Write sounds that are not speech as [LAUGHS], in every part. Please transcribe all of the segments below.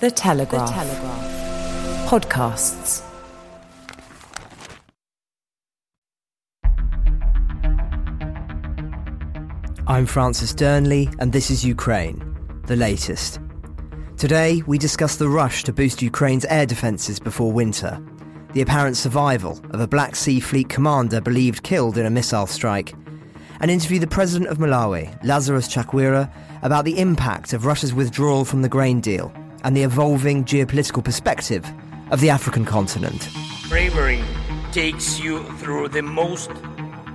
The Telegraph. The Telegraph. Podcasts. I'm Francis Dearnley, and this is Ukraine, the latest. Today, we discuss the rush to boost Ukraine's air defences before winter, the apparent survival of a Black Sea Fleet commander believed killed in a missile strike, and interview the president of Malawi, Lazarus Chakwera, about the impact of Russia's withdrawal from the grain deal and the evolving geopolitical perspective of the African continent. Bravery takes you through the most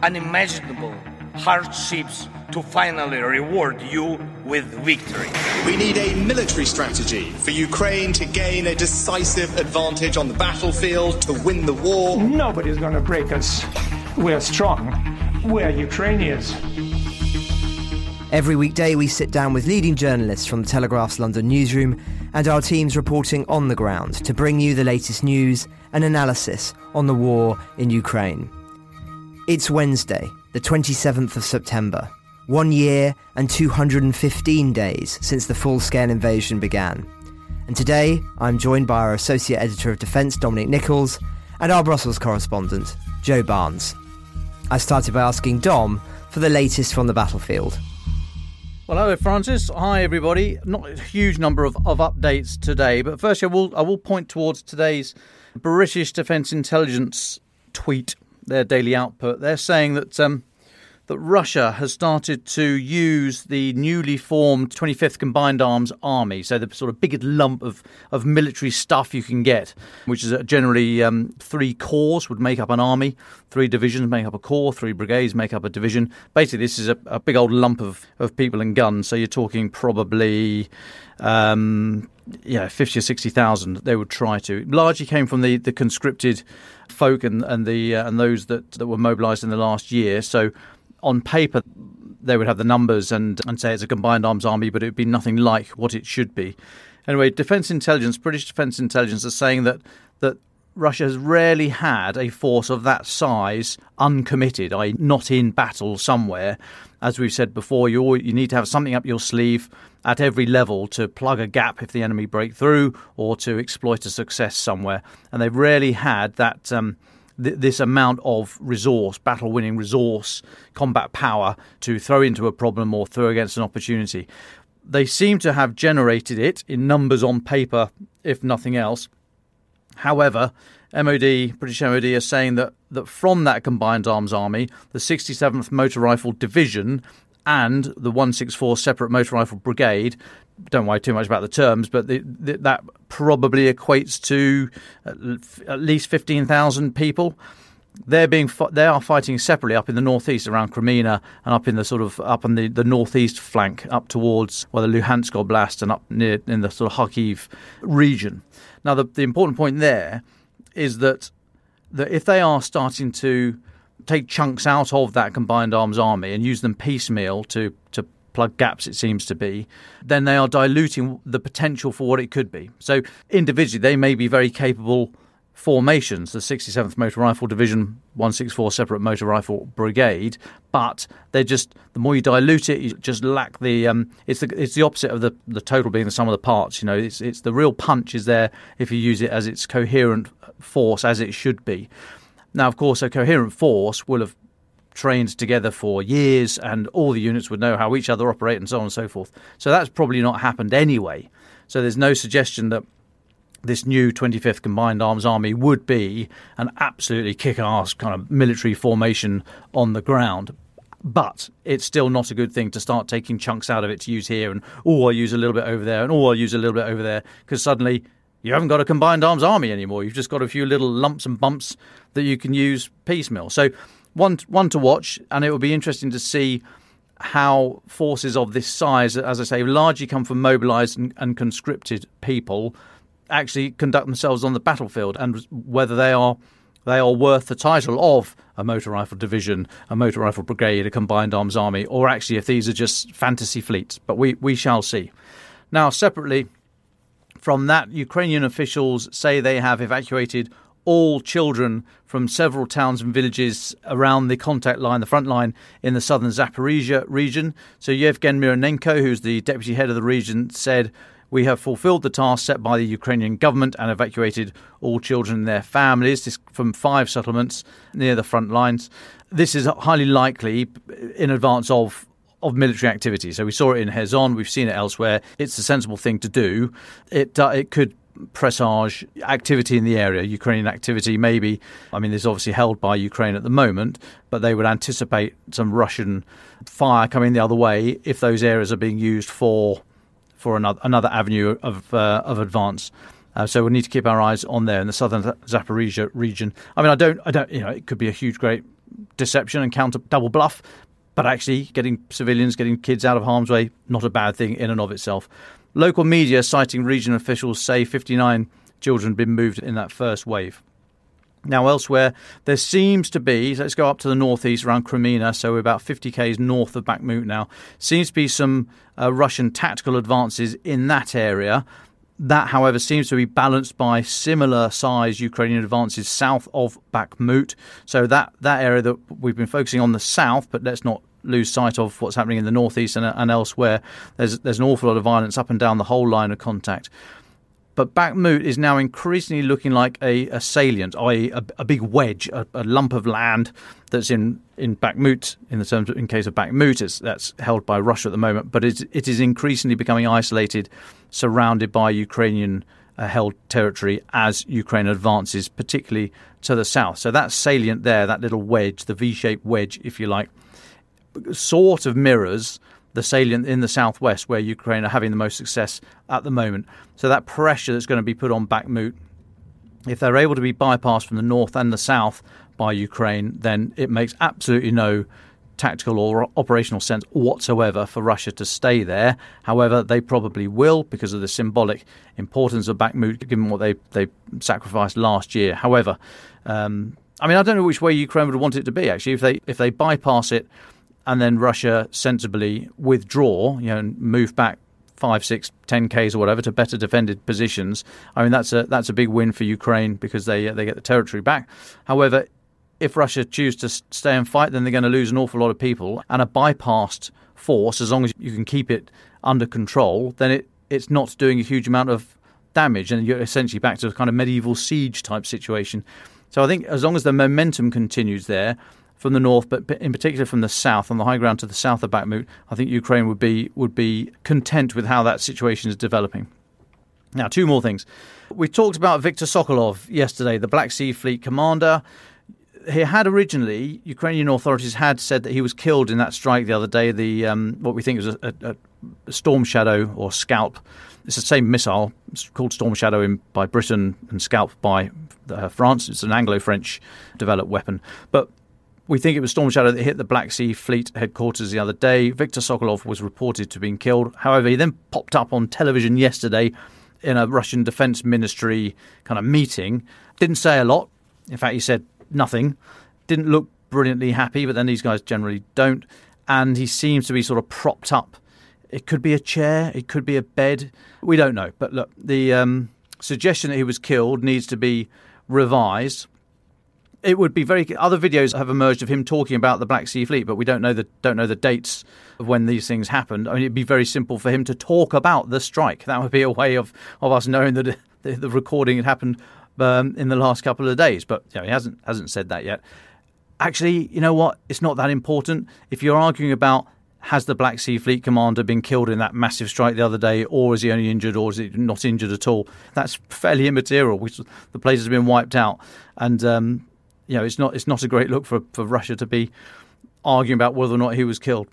unimaginable hardships to finally reward you with victory. We need a military strategy for Ukraine to gain a decisive advantage on the battlefield, to win the war. Nobody's going to break us. We're strong. We're Ukrainians. Every weekday, we sit down with leading journalists from the Telegraph's London newsroom and our teams reporting on the ground to bring you the latest news and analysis on the war in Ukraine. It's Wednesday, the 27th of September, one year and 215 days since the full scale invasion began. And today, I'm joined by our Associate Editor of Defence, Dominic Nicholls, and our Brussels correspondent, Joe Barnes. I started by asking Dom for the latest from the battlefield. Well, hello, Francis. Hi, everybody. Not a huge number of, of updates today, but first, I will I will point towards today's British Defence Intelligence tweet, their daily output. They're saying that um, that Russia has started to use the newly formed 25th Combined Arms Army, so the sort of biggest lump of, of military stuff you can get, which is generally um, three corps would make up an army, three divisions make up a corps, three brigades make up a division. Basically, this is a, a big old lump of, of people and guns, so you're talking probably. Um, yeah, 50 or 60,000 they would try to. Largely came from the, the conscripted folk and, and, the, uh, and those that, that were mobilised in the last year. So on paper, they would have the numbers and, and say it's a combined arms army, but it would be nothing like what it should be. Anyway, Defence Intelligence, British Defence Intelligence, are saying that that Russia has rarely had a force of that size uncommitted, i.e., not in battle somewhere. As we've said before, you you need to have something up your sleeve at every level to plug a gap if the enemy break through or to exploit a success somewhere. And they've rarely had that. Um, th- this amount of resource, battle winning resource, combat power to throw into a problem or throw against an opportunity. They seem to have generated it in numbers on paper, if nothing else. However, MOD, British MOD, are saying that, that from that combined arms army, the 67th Motor Rifle Division and the 164 Separate Motor Rifle Brigade don't worry too much about the terms, but the, the, that probably equates to at least fifteen thousand people. They're being they are fighting separately up in the northeast around Kreminna and up in the sort of up on the, the northeast flank up towards well the Luhansk Oblast and up near in the sort of Kharkiv region. Now the the important point there is that that if they are starting to take chunks out of that combined arms army and use them piecemeal to to plug gaps, it seems to be, then they are diluting the potential for what it could be. So individually, they may be very capable formations, the 67th Motor Rifle Division, 164 Separate Motor Rifle Brigade, but they're just the more you dilute it, you just lack the. Um, it's the it's the opposite of the the total being the sum of the parts. You know, it's it's the real punch is there if you use it as its coherent force as it should be. Now, of course, a coherent force will have trained together for years and all the units would know how each other operate and so on and so forth. So that's probably not happened anyway. So there's no suggestion that this new 25th Combined Arms Army would be an absolutely kick ass kind of military formation on the ground. But it's still not a good thing to start taking chunks out of it to use here and, oh, I'll use a little bit over there and, oh, I'll use a little bit over there because suddenly you haven't got a combined arms army anymore. You've just got a few little lumps and bumps that you can use piecemeal. So one one to watch, and it will be interesting to see how forces of this size, as I say, largely come from mobilised and, and conscripted people, actually conduct themselves on the battlefield, and whether they are they are worth the title of a motor rifle division, a motor rifle brigade, a combined arms army, or actually if these are just fantasy fleets. But we, we shall see. Now, separately from that, Ukrainian officials say they have evacuated all children from several towns and villages around the contact line, the front line in the southern Zaporizhia region. So Yevgen Mironenko, who's the deputy head of the region, said We have fulfilled the task set by the Ukrainian government and evacuated all children and their families from five settlements near the front lines. This is highly likely in advance of of military activity. So we saw it in Kherson, we've seen it elsewhere. It's a sensible thing to do. It uh, it could presage activity in the area, Ukrainian activity maybe. I mean, this is obviously held by Ukraine at the moment, but they would anticipate some Russian fire coming the other way if those areas are being used for for another another avenue of uh, of advance. Uh, so we need to keep our eyes on there in the southern Zaporizhia region. I mean, I don't, I don't, you know, it could be a huge, great deception and counter double bluff, but actually getting civilians, getting kids out of harm's way, not a bad thing in and of itself. Local media citing region officials say 59 children have been moved in that first wave. Now, elsewhere, there seems to be, let's go up to the northeast around Kreminna, so we're about 50 k's north of Bakhmut now, seems to be some uh, Russian tactical advances in that area. That, however, seems to be balanced by similar size Ukrainian advances south of Bakhmut. So that, that area that we've been focusing on the south, but let's not lose sight of what's happening in the northeast and, and elsewhere. There's there's an awful lot of violence up and down the whole line of contact. But Bakhmut is now increasingly looking like a, a salient, i.e., a, a, big wedge, a, a, lump of land that's in in Bakhmut. In the terms, of, in case of Bakhmut, it's, that's held by Russia at the moment. But it, it is increasingly becoming isolated, surrounded by Ukrainian uh, held territory as Ukraine advances, particularly to the south. So that salient there, that little wedge, the V-shaped wedge, if you like, sort of mirrors the salient in the southwest where Ukraine are having the most success at the moment. So that pressure that's going to be put on Bakhmut, if they're able to be bypassed from the north and the south by Ukraine, then it makes absolutely no tactical or operational sense whatsoever for Russia to stay there. However, they probably will because of the symbolic importance of Bakhmut, given what they they sacrificed last year. However, um, I mean, I don't know which way Ukraine would want it to be. Actually, if they if they bypass it and then Russia sensibly withdraw, you know, and move back five, six, ten k's or whatever to better defended positions. I mean, that's a that's a big win for Ukraine because they uh, they get the territory back. However, if Russia choose to stay and fight, then they're going to lose an awful lot of people and a bypassed force. As long as you can keep it under control, then it it's not doing a huge amount of damage, and you're essentially back to a kind of medieval siege type situation. So I think as long as the momentum continues there, from the north, but in particular from the south, on the high ground to the south of Bakhmut, I think Ukraine would be would be content with how that situation is developing. Now, two more things. We talked about Viktor Sokolov yesterday, the Black Sea Fleet commander. He had originally Ukrainian authorities had said that he was killed in that strike the other day. The um, what we think is a, a, a, Storm Shadow or Scalp. It's the same missile. It's called Storm Shadow in, by Britain and Scalp by uh, France. It's an Anglo-French developed weapon, but we think it was Storm Shadow that hit the Black Sea Fleet headquarters the other day. Viktor Sokolov was reported to have been killed. However, he then popped up on television yesterday in a Russian Defense Ministry kind of meeting. Didn't say a lot. In fact, he said nothing. Didn't look brilliantly happy, but then these guys generally don't. And he seems to be sort of propped up. It could be a chair, it could be a bed. We don't know. But look, the um, suggestion that he was killed needs to be revised it would be very. Other videos have emerged of him talking about the Black Sea Fleet, but we don't know the don't know the dates of when these things happened. I mean, it'd be very simple for him to talk about the strike. That would be a way of of us knowing that [LAUGHS] the, the recording had happened um, in the last couple of days. But you know, he hasn't hasn't said that yet. Actually, you know what? It's not that important. If you're arguing about has the Black Sea Fleet commander been killed in that massive strike the other day, or is he only injured, or is he not injured at all? That's [LAUGHS] fairly immaterial. the place has been wiped out, and um, you know, it's not it's not a great look for for Russia to be arguing about whether or not he was killed.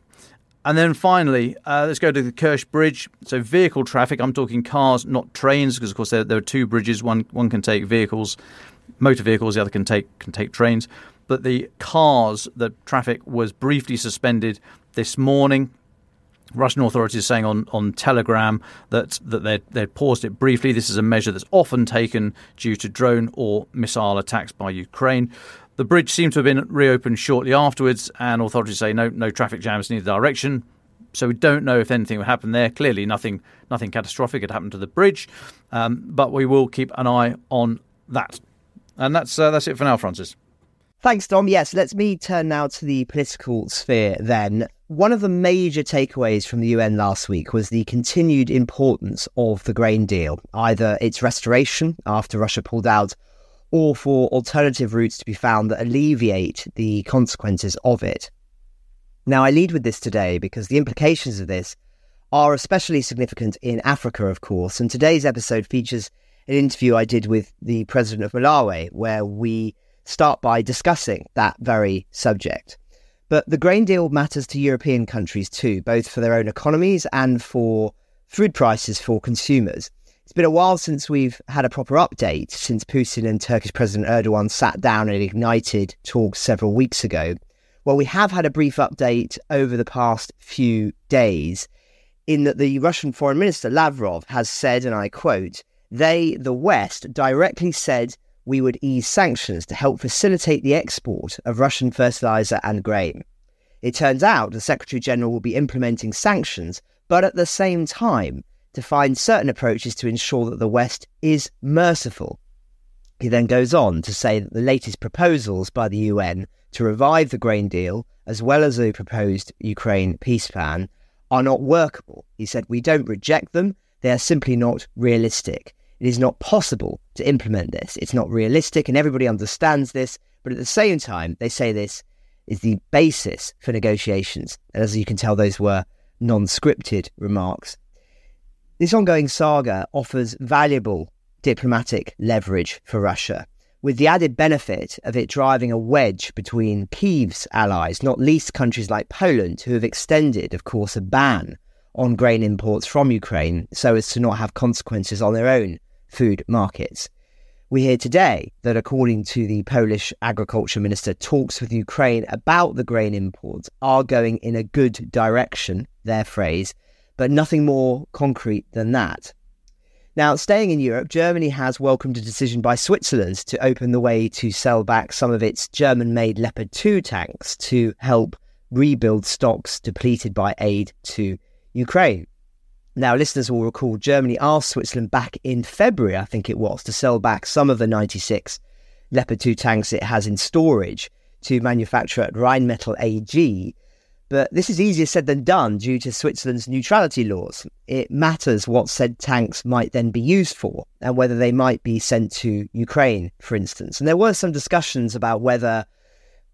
And then finally, uh, let's go to the Kerch Bridge. So vehicle traffic. I'm talking cars, not trains, because of course there, there, are two bridges. One one can take vehicles, motor vehicles. The other can take can take trains. But the cars, the traffic was briefly suspended this morning. Russian authorities saying on, on Telegram that that they they paused it briefly. This is a measure that's often taken due to drone or missile attacks by Ukraine. The bridge seems to have been reopened shortly afterwards, and authorities say no no traffic jams in either direction. So we don't know if anything would happen there. Clearly, nothing nothing catastrophic had happened to the bridge, um, but we will keep an eye on that. And that's uh, that's it for now, Francis. Thanks, Dom. Yes, let me turn now to the political sphere then. One of the major takeaways from the UN last week was the continued importance of the grain deal, either its restoration after Russia pulled out, or for alternative routes to be found that alleviate the consequences of it. Now, I lead with this today because the implications of this are especially significant in Africa, of course, and today's episode features an interview I did with the president of Malawi, where we start by discussing that very subject. But the grain deal matters to European countries too, both for their own economies and for food prices for consumers. It's been a while since we've had a proper update since Putin and Turkish President Erdogan sat down and ignited talks several weeks ago. Well, we have had a brief update over the past few days in that the Russian Foreign Minister Lavrov has said, and I quote, they, the West, directly said we would ease sanctions to help facilitate the export of Russian fertilizer and grain. It turns out the Secretary General will be implementing sanctions, but at the same time, to find certain approaches to ensure that the West is merciful. He then goes on to say that the latest proposals by the UN to revive the grain deal, as well as the proposed Ukraine peace plan, are not workable. He said, We don't reject them, they are simply not realistic. It is not possible to implement this. It's not realistic, and everybody understands this. But at the same time, they say this is the basis for negotiations. And as you can tell, those were non scripted remarks. This ongoing saga offers valuable diplomatic leverage for Russia, with the added benefit of it driving a wedge between Kiev's allies, not least countries like Poland, who have extended, of course, a ban on grain imports from Ukraine so as to not have consequences on their own food markets. We hear today that, according to the Polish agriculture minister, talks with Ukraine about the grain imports are going in a good direction, their phrase, but nothing more concrete than that. Now, staying in Europe, Germany has welcomed a decision by Switzerland to open the way to sell back some of its German made Leopard 2 tanks to help rebuild stocks depleted by aid to Ukraine. Now, listeners will recall Germany asked Switzerland back in February, I think it was, to sell back some of the 96 Leopard 2 tanks it has in storage to manufacturer at Rheinmetall AG. But this is easier said than done due to Switzerland's neutrality laws. It matters what said tanks might then be used for and whether they might be sent to Ukraine, for instance. And there were some discussions about whether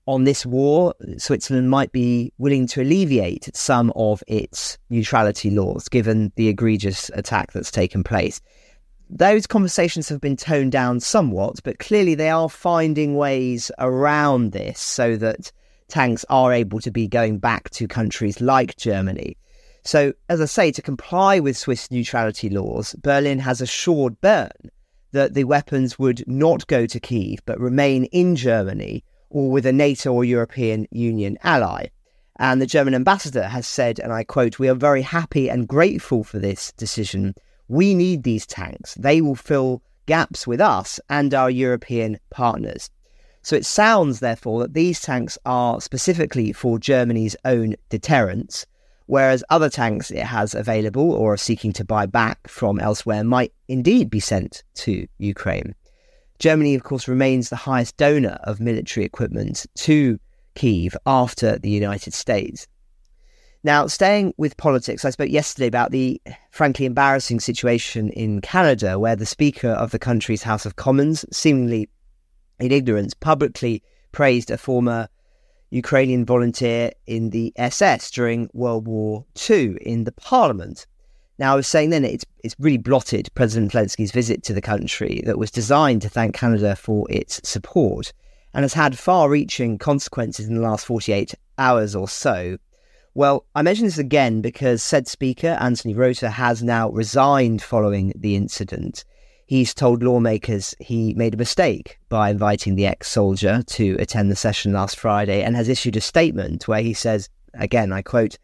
on this war, Switzerland might be willing to alleviate some of its neutrality laws, given the egregious attack that's taken place. Those conversations have been toned down somewhat, but clearly they are finding ways around this so that tanks are able to be going back to countries like Germany. So, as I say, to comply with Swiss neutrality laws, Berlin has assured Bern that the weapons would not go to Kiev but remain in Germany or with a NATO or European Union ally. And the German ambassador has said, and I quote, We are very happy and grateful for this decision. We need these tanks. They will fill gaps with us and our European partners. So it sounds, therefore, that these tanks are specifically for Germany's own deterrence, whereas other tanks it has available or seeking to buy back from elsewhere might indeed be sent to Ukraine. Germany, of course, remains the highest donor of military equipment to Kiev after the United States. Now, staying with politics, I spoke yesterday about the frankly embarrassing situation in Canada, where the Speaker of the country's House of Commons, seemingly in ignorance, publicly praised a former Ukrainian volunteer in the SS during World War II in the Parliament. Now, I was saying then it's it's really blotted President Zelensky's visit to the country that was designed to thank Canada for its support and has had far-reaching consequences in the last 48 hours or so. Well, I mention this again because said speaker Anthony Rota has now resigned following the incident. He's told lawmakers he made a mistake by inviting the ex-soldier to attend the session last Friday and has issued a statement where he says, again, I quote,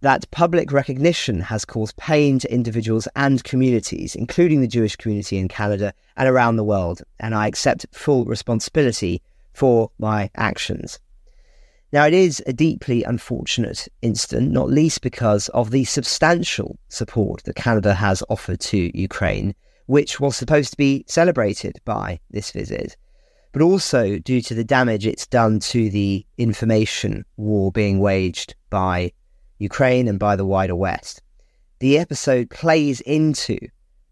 that public recognition has caused pain to individuals and communities, including the Jewish community in Canada and around the world, and I accept full responsibility for my actions. Now, it is a deeply unfortunate incident, not least because of the substantial support that Canada has offered to Ukraine, which was supposed to be celebrated by this visit. but also due to the damage it's done to the information war being waged by Ukraine and by the wider West. The episode plays into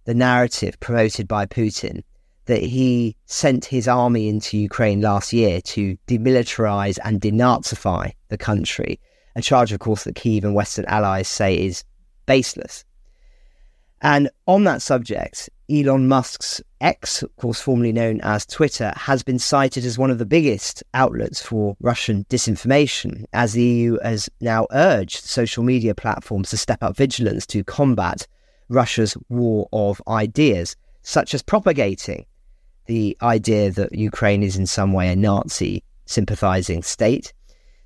the narrative promoted by Putin that he sent his army into Ukraine last year to demilitarize and denazify the country, a charge, of course, that Kiev and Western allies say is baseless. And on that subject, Elon Musk's X, of course, formerly known as Twitter, has been cited as one of the biggest outlets for Russian disinformation, as the EU has now urged social media platforms to step up vigilance to combat Russia's war of ideas, such as propagating the idea that Ukraine is in some way a Nazi sympathizing state.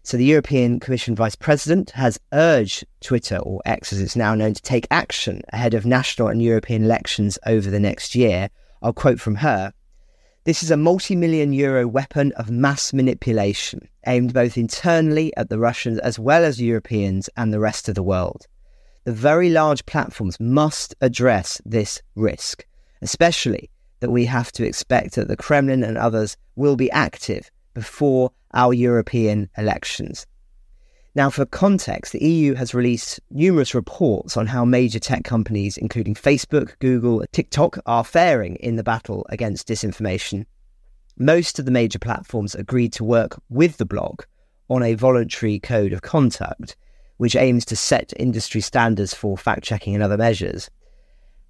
So the European Commission Vice President has urged Twitter, or X as it's now known, to take action ahead of national and European elections over the next year. I'll quote from her This is a multi million euro weapon of mass manipulation aimed both internally at the Russians as well as Europeans and the rest of the world. The very large platforms must address this risk, especially that we have to expect that the Kremlin and others will be active before our European elections. Now, for context, the EU has released numerous reports on how major tech companies, including Facebook, Google, TikTok, are faring in the battle against disinformation. Most of the major platforms agreed to work with the bloc on a voluntary code of conduct, which aims to set industry standards for fact checking and other measures.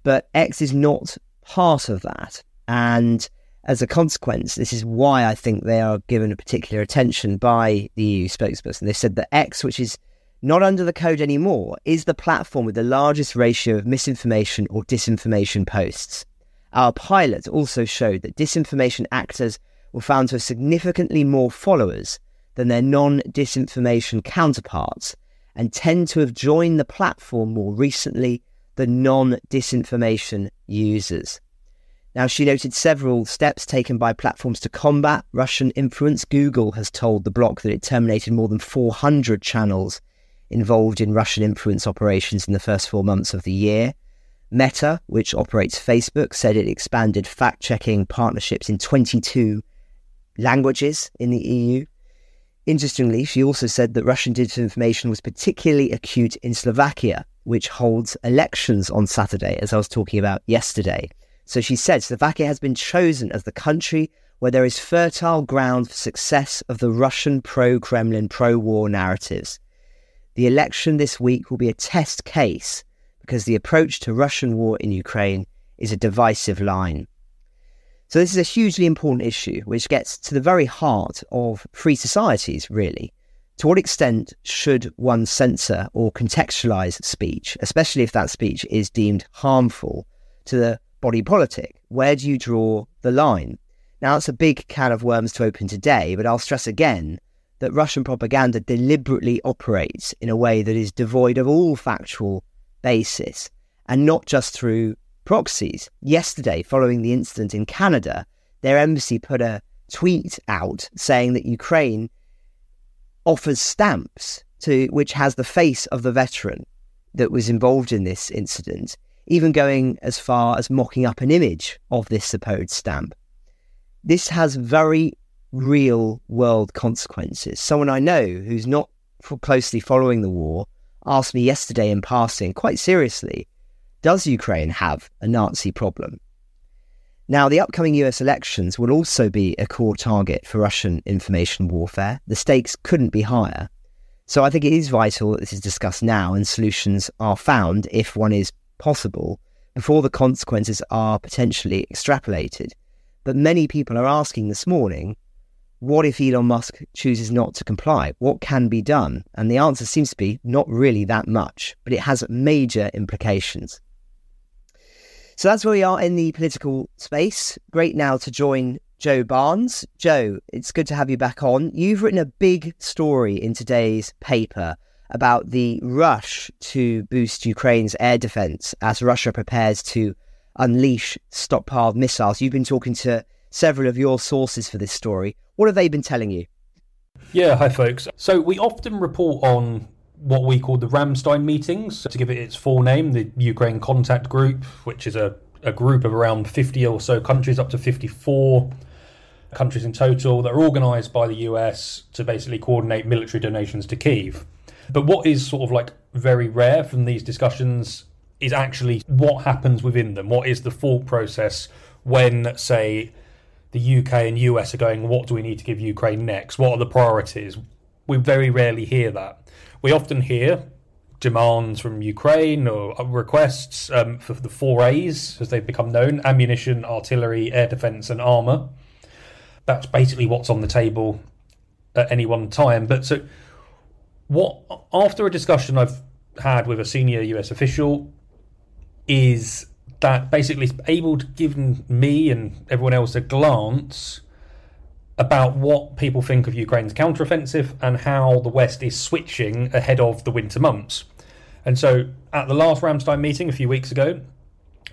But X is not part of that. And as a consequence, this is why I think they are given a particular attention by the EU spokesperson. They said that X, which is not under the code anymore, is the platform with the largest ratio of misinformation or disinformation posts. Our pilot also showed that disinformation actors were found to have significantly more followers than their non disinformation counterparts and tend to have joined the platform more recently than non disinformation users. Now, she noted several steps taken by platforms to combat Russian influence. Google has told the bloc that it terminated more than 400 channels involved in Russian influence operations in the first four months of the year. Meta, which operates Facebook, said it expanded fact checking partnerships in 22 languages in the EU. Interestingly, she also said that Russian disinformation was particularly acute in Slovakia, which holds elections on Saturday, as I was talking about yesterday. So she said Slovakia has been chosen as the country where there is fertile ground for success of the Russian pro Kremlin, pro war narratives. The election this week will be a test case because the approach to Russian war in Ukraine is a divisive line. So, this is a hugely important issue which gets to the very heart of free societies, really. To what extent should one censor or contextualize speech, especially if that speech is deemed harmful to the body politic? Where do you draw the line? Now, it's a big can of worms to open today, but I'll stress again that Russian propaganda deliberately operates in a way that is devoid of all factual basis and not just through proxies. Yesterday, following the incident in Canada, their embassy put a tweet out saying that Ukraine offers stamps to which has the face of the veteran that was involved in this incident even going as far as mocking up an image of this supposed stamp. This has very real world consequences. Someone I know who's not closely following the war asked me yesterday in passing, quite seriously, does Ukraine have a Nazi problem? Now, the upcoming US elections will also be a core target for Russian information warfare. The stakes couldn't be higher. So I think it is vital that this is discussed now and solutions are found if one is possible before the consequences are potentially extrapolated. But many people are asking this morning, what if Elon Musk chooses not to comply? What can be done? And the answer seems to be not really that much, but it has major implications. So that's where we are in the political space. Great now to join Joe Barnes. Joe, it's good to have you back on. You've written a big story in today's paper about the rush to boost Ukraine's air defense as Russia prepares to unleash stockpiled missiles. You've been talking to several of your sources for this story. What have they been telling you? Yeah, hi, folks. So, we often report on what we call the Ramstein meetings, to give it its full name, the Ukraine Contact Group, which is a, a group of around 50 or so countries, up to 54 countries in total that are organised by the US to basically coordinate military donations to Kiev. But what is sort of like very rare from these discussions is actually what happens within them. What is the thought process when, say, the UK and US are going, what do we need to give Ukraine next? What are the priorities? We very rarely hear that. We often hear demands from Ukraine or requests um, for the four A's, as they've become known ammunition, artillery, air defence, and armour. That's basically what's on the table at any one time. But so, what after a discussion I've had with a senior US official is that basically able to give me and everyone else a glance about what people think of Ukraine's counteroffensive and how the West is switching ahead of the winter months. And so, at the last Ramstein meeting a few weeks ago,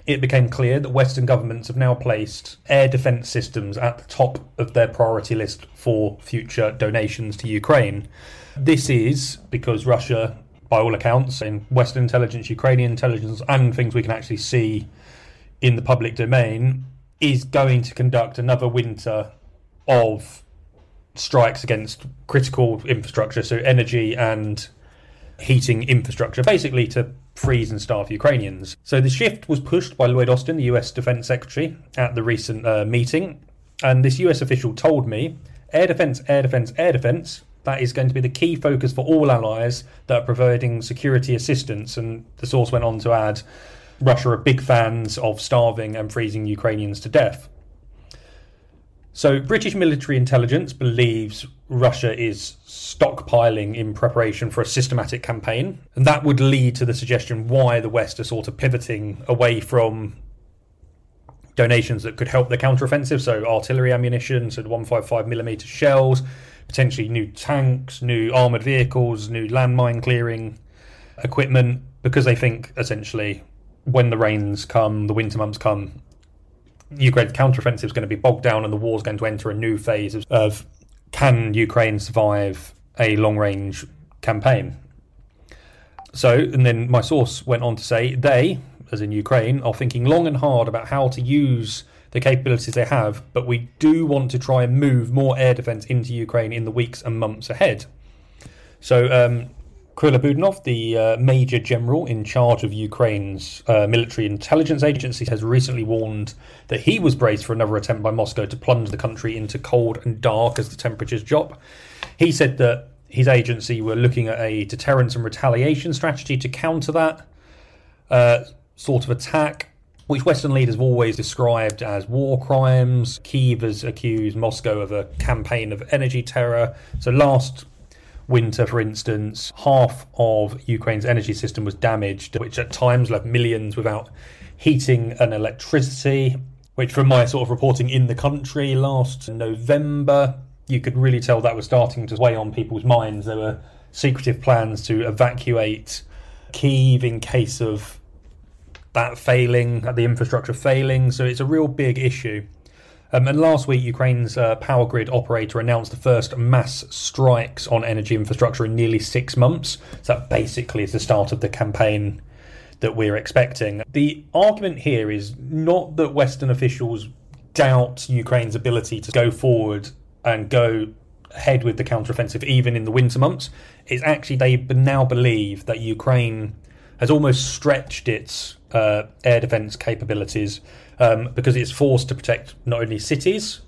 it became clear that Western governments have now placed air defence systems at the top of their priority list for future donations to Ukraine. This is because Russia, by all accounts, in Western intelligence, Ukrainian intelligence, and things we can actually see in the public domain, is going to conduct another winter of strikes against critical infrastructure, so energy and heating infrastructure, basically to freeze and starve Ukrainians. So the shift was pushed by Lloyd Austin, the US Defense Secretary, at the recent uh, meeting. And this US official told me air defense, air defense, air defense. That is going to be the key focus for all allies that are providing security assistance. And the source went on to add Russia are big fans of starving and freezing Ukrainians to death. So, British military intelligence believes Russia is stockpiling in preparation for a systematic campaign, and that would lead to the suggestion why the West are sort of pivoting away from donations that could help the counteroffensive, so artillery ammunition, so 155mm shells, potentially new tanks, new armoured vehicles, new landmine clearing equipment, because they think essentially when the rains come, the winter months come, Ukraine's counteroffensive is going to be bogged down and the war is going to enter a new phase of, of can Ukraine survive a long range campaign? So, and then my source went on to say they, as in Ukraine, are thinking long and hard about how to use the capabilities they have, but we do want to try and move more air defense into Ukraine in the weeks and months ahead. So, um, Kirill Budanov, the uh, Major General in charge of Ukraine's uh, military intelligence agency, has recently warned that he was braced for another attempt by Moscow to plunge the country into cold and dark as the temperatures drop. He said that his agency were looking at a deterrence and retaliation strategy to counter that uh, sort of attack, which Western leaders have always described as war crimes. Kiev has accused Moscow of a campaign of energy terror. So last winter, for instance, half of Ukraine's energy system was damaged, which at times left millions without heating and electricity. Which, from my sort of reporting in the country last November, you could really tell that was starting to weigh on people's minds. There were secretive plans to evacuate Kiev in case of that failing, the infrastructure failing. So it's a real big issue. Um, and last week, Ukraine's uh, power grid operator announced the first mass strikes on energy infrastructure in nearly six months. So that basically is the start of the campaign that we're expecting. The argument here is not that Western officials doubt Ukraine's ability to go forward and go ahead with the counteroffensive even in the winter months. It's actually they now believe that Ukraine has almost stretched its uh, air defense capabilities um, because it's forced to protect not only cities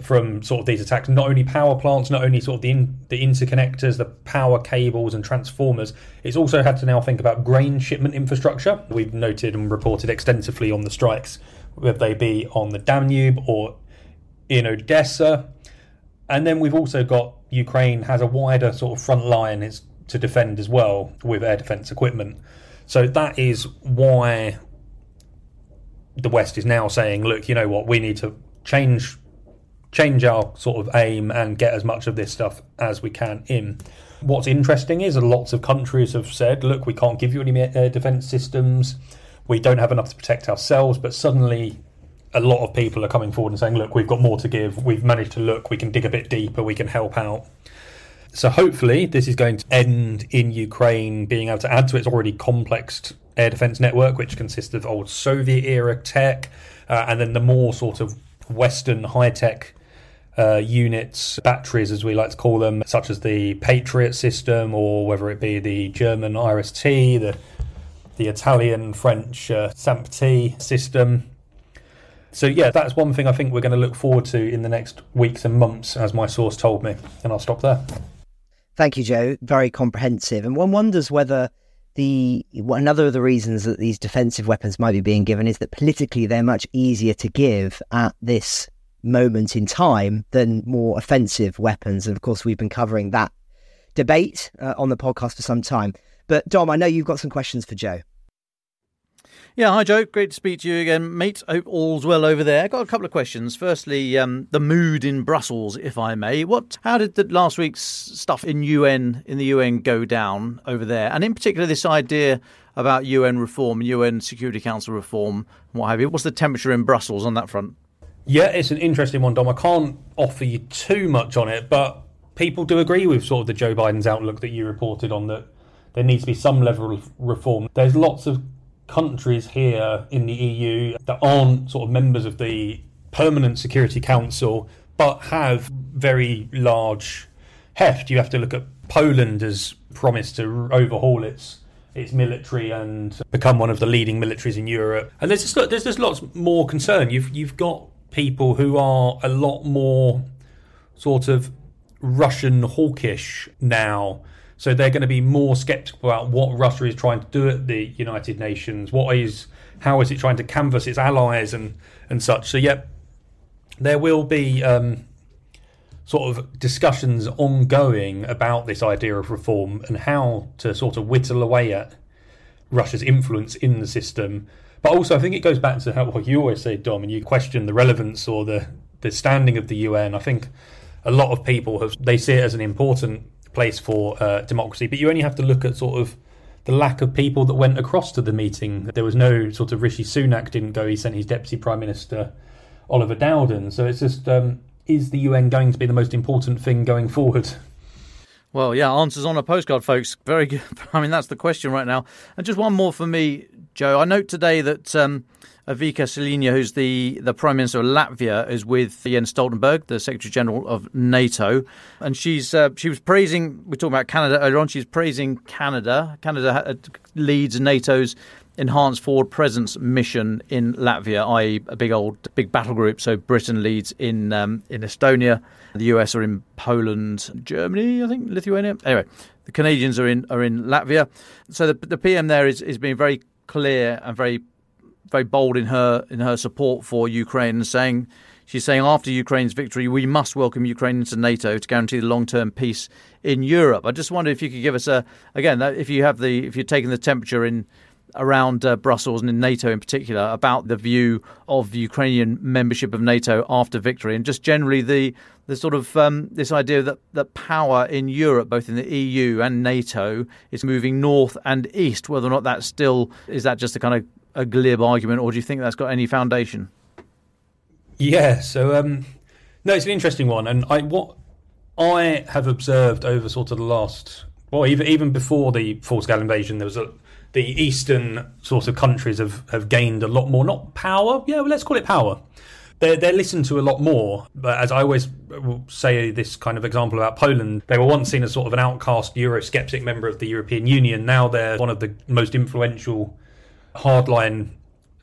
from sort of these attacks, not only power plants, not only sort of the in, the interconnectors, the power cables and transformers. It's also had to now think about grain shipment infrastructure. We've noted and reported extensively on the strikes, whether they be on the Danube or in Odessa. And then we've also got Ukraine has a wider sort of front line to defend as well with air defense equipment. So that is why the West is now saying, look, you know what, we need to change change our sort of aim and get as much of this stuff as we can in. What's interesting is lots of countries have said, look, we can't give you any air defense systems. We don't have enough to protect ourselves, but suddenly a lot of people are coming forward and saying, look, we've got more to give. We've managed to look, we can dig a bit deeper, we can help out. So hopefully, this is going to end in Ukraine being able to add to its already complex air defense network, which consists of old Soviet era tech, uh, and then the more sort of Western high tech uh, units, batteries, as we like to call them, such as the Patriot system, or whether it be the German IRIS-T, the the Italian French uh, SAMP-T system. So yeah, that's one thing I think we're going to look forward to in the next weeks and months, as my source told me. And I'll stop there. Thank you, Joe. Very comprehensive. And one wonders whether the another of the reasons that these defensive weapons might be being given is that politically they're much easier to give at this moment in time than more offensive weapons. And of course, we've been covering that debate uh, on the podcast for some time. But Dom, I know you've got some questions for Joe. Yeah, hi Joe. Great to speak to you again, mate. Hope all's well over there. I've got a couple of questions. Firstly, um, the mood in Brussels, if I may. What? How did the last week's stuff in UN in the UN go down over there? And in particular, this idea about UN reform, UN Security Council reform, what have you. What's the temperature in Brussels on that front? Yeah, it's an interesting one, Dom. I can't offer you too much on it, but people do agree with sort of the Joe Biden's outlook that you reported on that there needs to be some level of reform. There's lots of countries here in the EU that aren't sort of members of the permanent Security Council but have very large heft. You have to look at Poland as promised to overhaul its its military and become one of the leading militaries in Europe. And there's just there's just lots more concern. You've you've got people who are a lot more sort of Russian hawkish now so they're going to be more skeptical about what Russia is trying to do at the United Nations. What is how is it trying to canvass its allies and and such. So yeah, there will be um, sort of discussions ongoing about this idea of reform and how to sort of whittle away at Russia's influence in the system. But also, I think it goes back to how, what you always say, Dom, and you question the relevance or the the standing of the UN. I think a lot of people have they see it as an important place for uh, democracy. But you only have to look at sort of the lack of people that went across to the meeting. There was no sort of Rishi Sunak didn't go. He sent his deputy prime minister Oliver Dowden. So it's just um, is the UN going to be the most important thing going forward? Well, yeah, answers on a postcard, folks. Very good. [LAUGHS] I mean, that's the question right now. And just one more for me, Joe. I note today that um, Vika Silina, who's the, the Prime Minister of Latvia, is with Jens Stoltenberg, the Secretary General of NATO, and she's uh, she was praising. We talked about Canada earlier on. She's praising Canada. Canada leads NATO's enhanced forward presence mission in Latvia, i.e., a big old big battle group. So Britain leads in um, in Estonia, the US are in Poland, Germany, I think Lithuania. Anyway, the Canadians are in are in Latvia. So the the PM there is is being very clear and very very bold in her in her support for Ukraine and saying she's saying after Ukraine's victory we must welcome Ukraine into NATO to guarantee the long-term peace in Europe. I just wonder if you could give us a again if you have the if you're taking the temperature in around uh, Brussels and in NATO in particular about the view of Ukrainian membership of NATO after victory and just generally the the sort of um, this idea that that power in Europe, both in the EU and NATO, is moving north and east. Whether or not that still is that just a kind of a glib argument, or do you think that's got any foundation? Yeah, so um, no, it's an interesting one, and I what I have observed over sort of the last, well, even even before the full scale invasion, there was a the eastern sort of countries have have gained a lot more, not power, yeah, well, let's call it power. They're, they're listened to a lot more. But as I always say, this kind of example about Poland, they were once seen as sort of an outcast Eurosceptic member of the European Union. Now they're one of the most influential hardline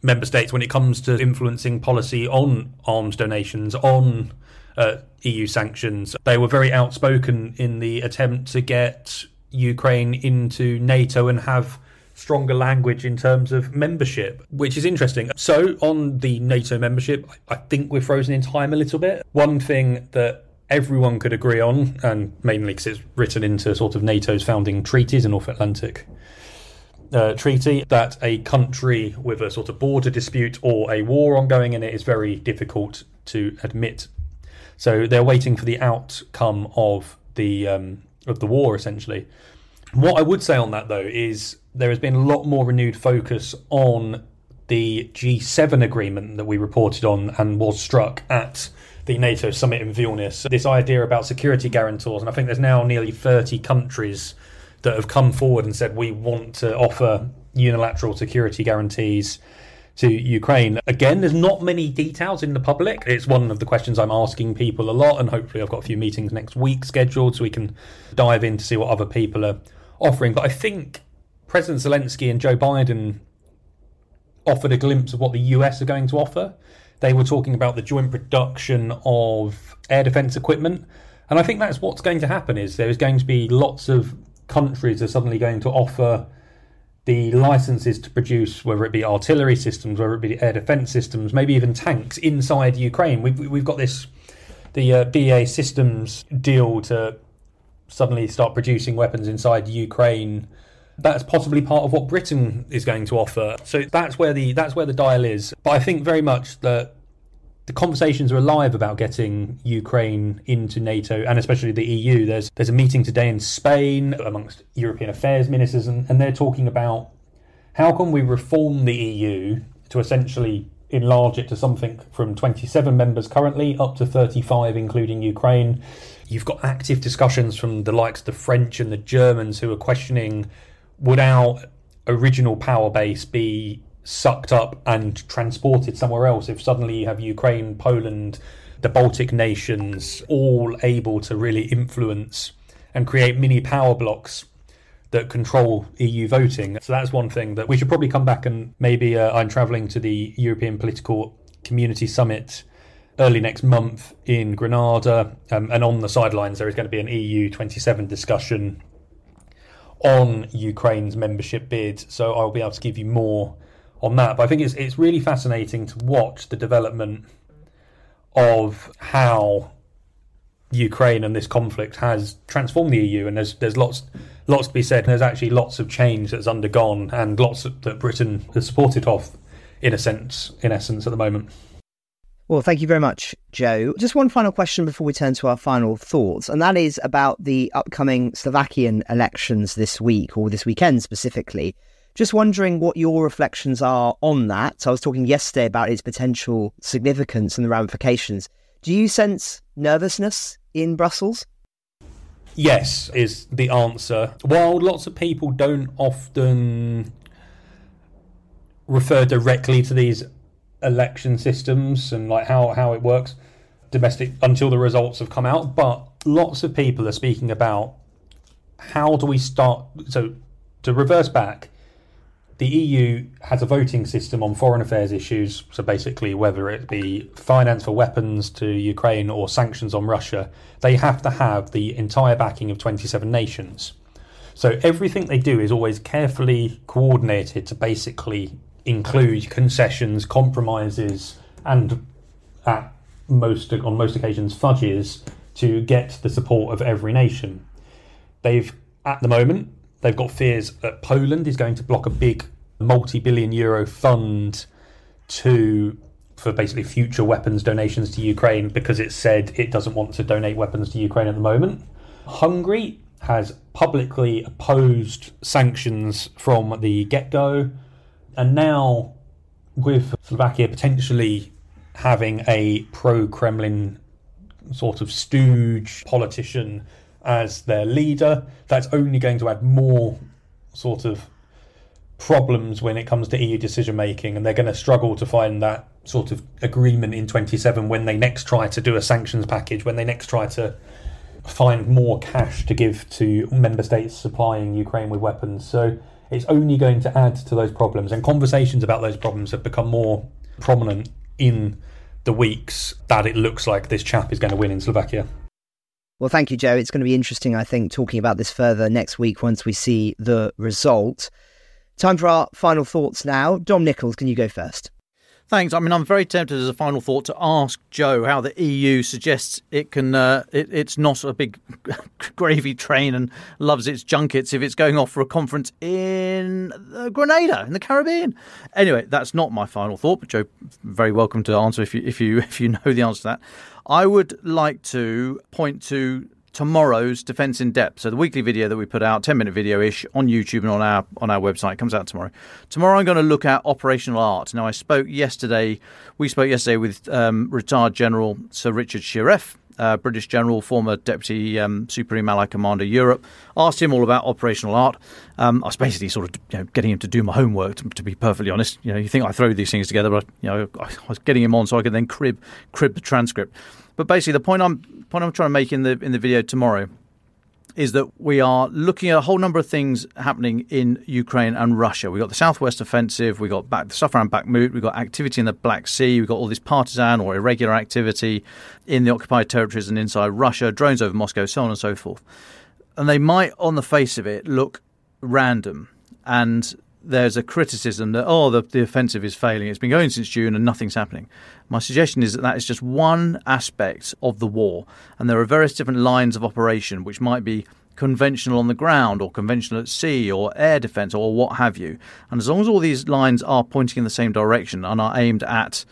member states when it comes to influencing policy on arms donations, on uh, EU sanctions. They were very outspoken in the attempt to get Ukraine into NATO and have stronger language in terms of membership, which is interesting. So, on the NATO membership, I think we're frozen in time a little bit. One thing that everyone could agree on, and mainly because it's written into sort of NATO's founding treaties, the North Atlantic uh, treaty that a country with a sort of border dispute or a war ongoing in it is very difficult to admit. So they're waiting for the outcome of the um, of the war, essentially. What I would say on that though is there has been a lot more renewed focus on the G7 agreement that we reported on and was struck at the NATO summit in Vilnius. This idea about security guarantors, and I think there's now nearly 30 countries that have come forward and said we want to offer unilateral security guarantees to Ukraine. Again, there's not many details in the public. It's one of the questions I'm asking people a lot, and hopefully, I've got a few meetings next week scheduled so we can dive in to see what other people are offering. But I think President Zelensky and Joe Biden offered a glimpse of what the US are going to offer. They were talking about the joint production of air defense equipment. And I think that's what's going to happen is there is going to be lots of countries are suddenly going to offer the licenses to produce, whether it be artillery systems, whether it be air defense systems, maybe even tanks inside Ukraine. We've, we've got this, the uh, BAE Systems deal to suddenly start producing weapons inside Ukraine. That's possibly part of what Britain is going to offer. So that's where the that's where the dial is. But I think very much that the conversations are alive about getting Ukraine into NATO and especially the EU. There's there's a meeting today in Spain amongst European affairs ministers, and, and they're talking about how can we reform the EU to essentially enlarge it to something from 27 members currently up to 35, including Ukraine. You've got active discussions from the likes of the French and the Germans who are questioning would our original power base be sucked up and transported somewhere else if suddenly you have Ukraine, Poland, the Baltic nations all able to really influence and create mini power blocks that control EU voting. So that's one thing that we should probably come back and maybe uh, I'm travelling to the European Political Community Summit early next month in Granada, um, and on the sidelines there is going to be an EU 27 discussion on Ukraine's membership bid. So I'll be able to give you more on that. But I think it's it's really fascinating to watch the development of how Ukraine and this conflict has transformed the EU, and there's there's lots lots to be said. There's actually lots of change that's undergone, and lots that Britain has supported of, in a sense, in essence, at the moment. Well, thank you very much, Joe. Just one final question before we turn to our final thoughts, and that is about the upcoming Slovakian elections this week, or this weekend specifically. Just wondering what your reflections are on that. I was talking yesterday about its potential significance and the ramifications. Do you sense nervousness in Brussels? Yes, is the answer. While lots of people don't often refer directly to these election systems and like how, how it works domestic until the results have come out, but lots of people are speaking about how do we start so to reverse back the EU has a voting system on foreign affairs issues. So basically, whether it be finance for weapons to Ukraine or sanctions on Russia, they have to have the entire backing of 27 nations. So everything they do is always carefully coordinated to basically include concessions, compromises, and at most on most occasions fudges to get the support of every nation. They've at the moment They've got fears that Poland is going to block a big multi-billion euro fund to for basically future weapons donations to Ukraine because it said it doesn't want to donate weapons to Ukraine at the moment. Hungary has publicly opposed sanctions from the get-go and now with Slovakia potentially having a pro-Kremlin sort of stooge politician as their leader. That's only going to add more sort of problems when it comes to EU decision making, and they're going to struggle to find that sort of agreement in 27 when they next try to do a sanctions package, when they next try to find more cash to give to member states supplying Ukraine with weapons. So it's only going to add to those problems, and conversations about those problems have become more prominent in the weeks that it looks like this chap is going to win in Slovakia. Well, thank you, Joe. It's going to be interesting, I think, talking about this further next week once we see the result. Time for our final thoughts now. Dom Nicholls, can you go first? Thanks. I mean, I'm very tempted as a final thought to ask Joe how the EU suggests it can. Uh, it, it's not a big [LAUGHS] gravy train and loves its junkets if it's going off for a conference in uh, Grenada in the Caribbean. Anyway, that's not my final thought, but Joe, very welcome to answer if you if you [LAUGHS] if you know the answer to that. I would like to point to tomorrow's Defence in Depth. So the weekly video that we put out, 10 minute video ish on YouTube and on our on our website it comes out tomorrow. Tomorrow I'm going to look at operational art. Now I spoke yesterday, we spoke yesterday with um, retired General Sir Richard Shirreff uh, British general, former deputy um, Supreme Allied Commander Europe. Asked him all about operational art. Um, I was basically sort of you know, getting him to do my homework. To, to, be perfectly honest, you know, you think I throw these things together, but you know, I was getting him on so I could then crib crib the transcript. But basically, the point I'm point I'm trying to make in the in the video tomorrow is that we are looking at a whole number of things happening in Ukraine and Russia. We've got the Southwest Offensive, we've got back, the stuff around Bakhmut, we've got activity in the Black Sea, we've got all this partisan or irregular activity in the occupied territories and inside Russia, drones over Moscow, so on and so forth. And they might, on the face of it, look random. And there's a criticism that, oh, the, the offensive is failing. It's been going since June and nothing's happening. My suggestion is that that is just one aspect of the war, and there are various different lines of operation which might be conventional on the ground or conventional at sea or air defence or what have you. And as long as all these lines are pointing in the same direction and are aimed at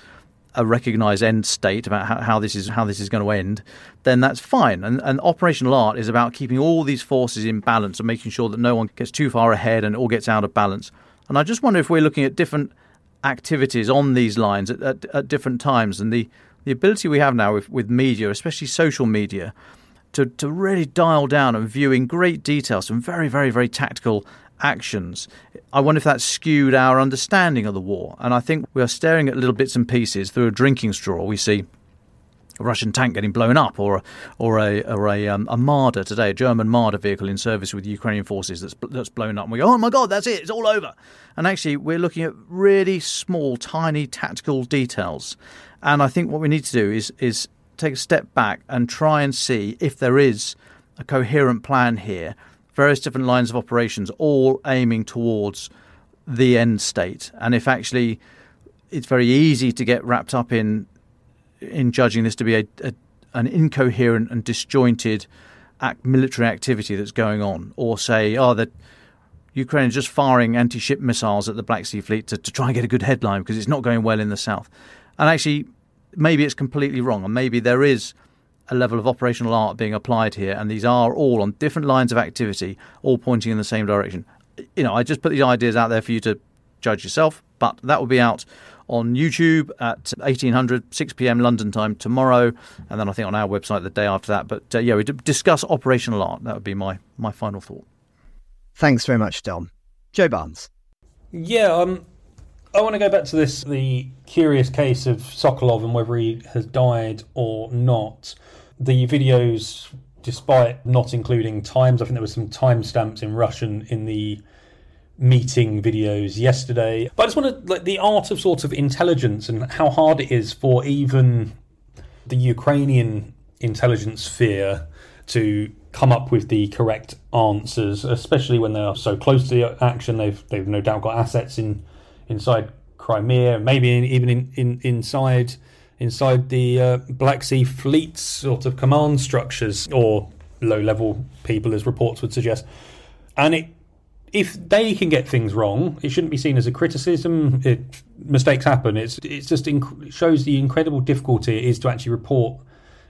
a recognised end state about how, how, this is how this is going to end, then that's fine. And, and operational art is about keeping all these forces in balance and making sure that no one gets too far ahead and all gets out of balance. And I just wonder if we're looking at different activities on these lines at, at, at different times and the, the ability we have now with, with media, especially social media, to, to really dial down and view in great detail some very, very, very tactical actions. I wonder if that's skewed our understanding of the war. And I think we are staring at little bits and pieces through a drinking straw. We see a Russian tank getting blown up, or a, or a or a, um, a Marder today, a German Marder vehicle in service with Ukrainian forces that's that's blown up. And we go, oh my god, that's it, it's all over. And actually, we're looking at really small, tiny tactical details. And I think what we need to do is is take a step back and try and see if there is a coherent plan here. Various different lines of operations, all aiming towards the end state, and if actually it's very easy to get wrapped up in in judging this to be a, a an incoherent and disjointed act, military activity that's going on, or say, oh, that Ukraine is just firing anti-ship missiles at the Black Sea Fleet to, to try and get a good headline because it's not going well in the south. And actually, maybe it's completely wrong, and maybe there is a level of operational art being applied here, and these are all on different lines of activity, all pointing in the same direction. You know, I just put these ideas out there for you to judge yourself, but that will be out on YouTube at 1800, 6 p.m. London time tomorrow, and then I think on our website the day after that. But uh, yeah, we discuss operational art. That would be my, my final thought. Thanks very much, Dom. Joe Barnes. Yeah, um, I want to go back to this the curious case of Sokolov and whether he has died or not. The videos, despite not including times, I think there were some timestamps in Russian in the meeting videos yesterday. But I just want to like the art of sort of intelligence and how hard it is for even the Ukrainian intelligence sphere to come up with the correct answers, especially when they are so close to the action. They've they've no doubt got assets in inside Crimea, maybe in, even in, in inside inside the uh, Black Sea Fleet's sort of command structures or low level people, as reports would suggest. And it if they can get things wrong, it shouldn't be seen as a criticism. It, mistakes happen. It's it's just inc- shows the incredible difficulty it is to actually report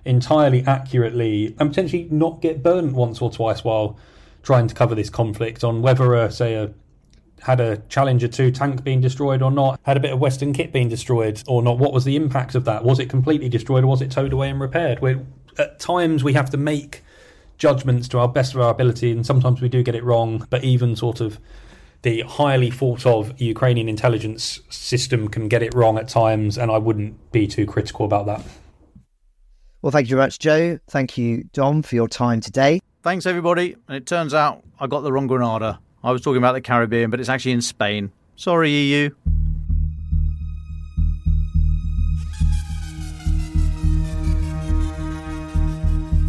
entirely accurately and potentially not get burnt once or twice while trying to cover this conflict on whether, a, say, a had a Challenger 2 tank being destroyed or not, had a bit of Western kit being destroyed or not. What was the impact of that? Was it completely destroyed or was it towed away and repaired? We're, at times we have to make judgments to our best of our ability, and sometimes we do get it wrong. But even sort of the highly thought of Ukrainian intelligence system can get it wrong at times, and I wouldn't be too critical about that. Well, thank you very much, Joe. Thank you, Dom, for your time today. Thanks, everybody. And it turns out I got the wrong Granada. I was talking about the Caribbean, but it's actually in Spain. Sorry, EU.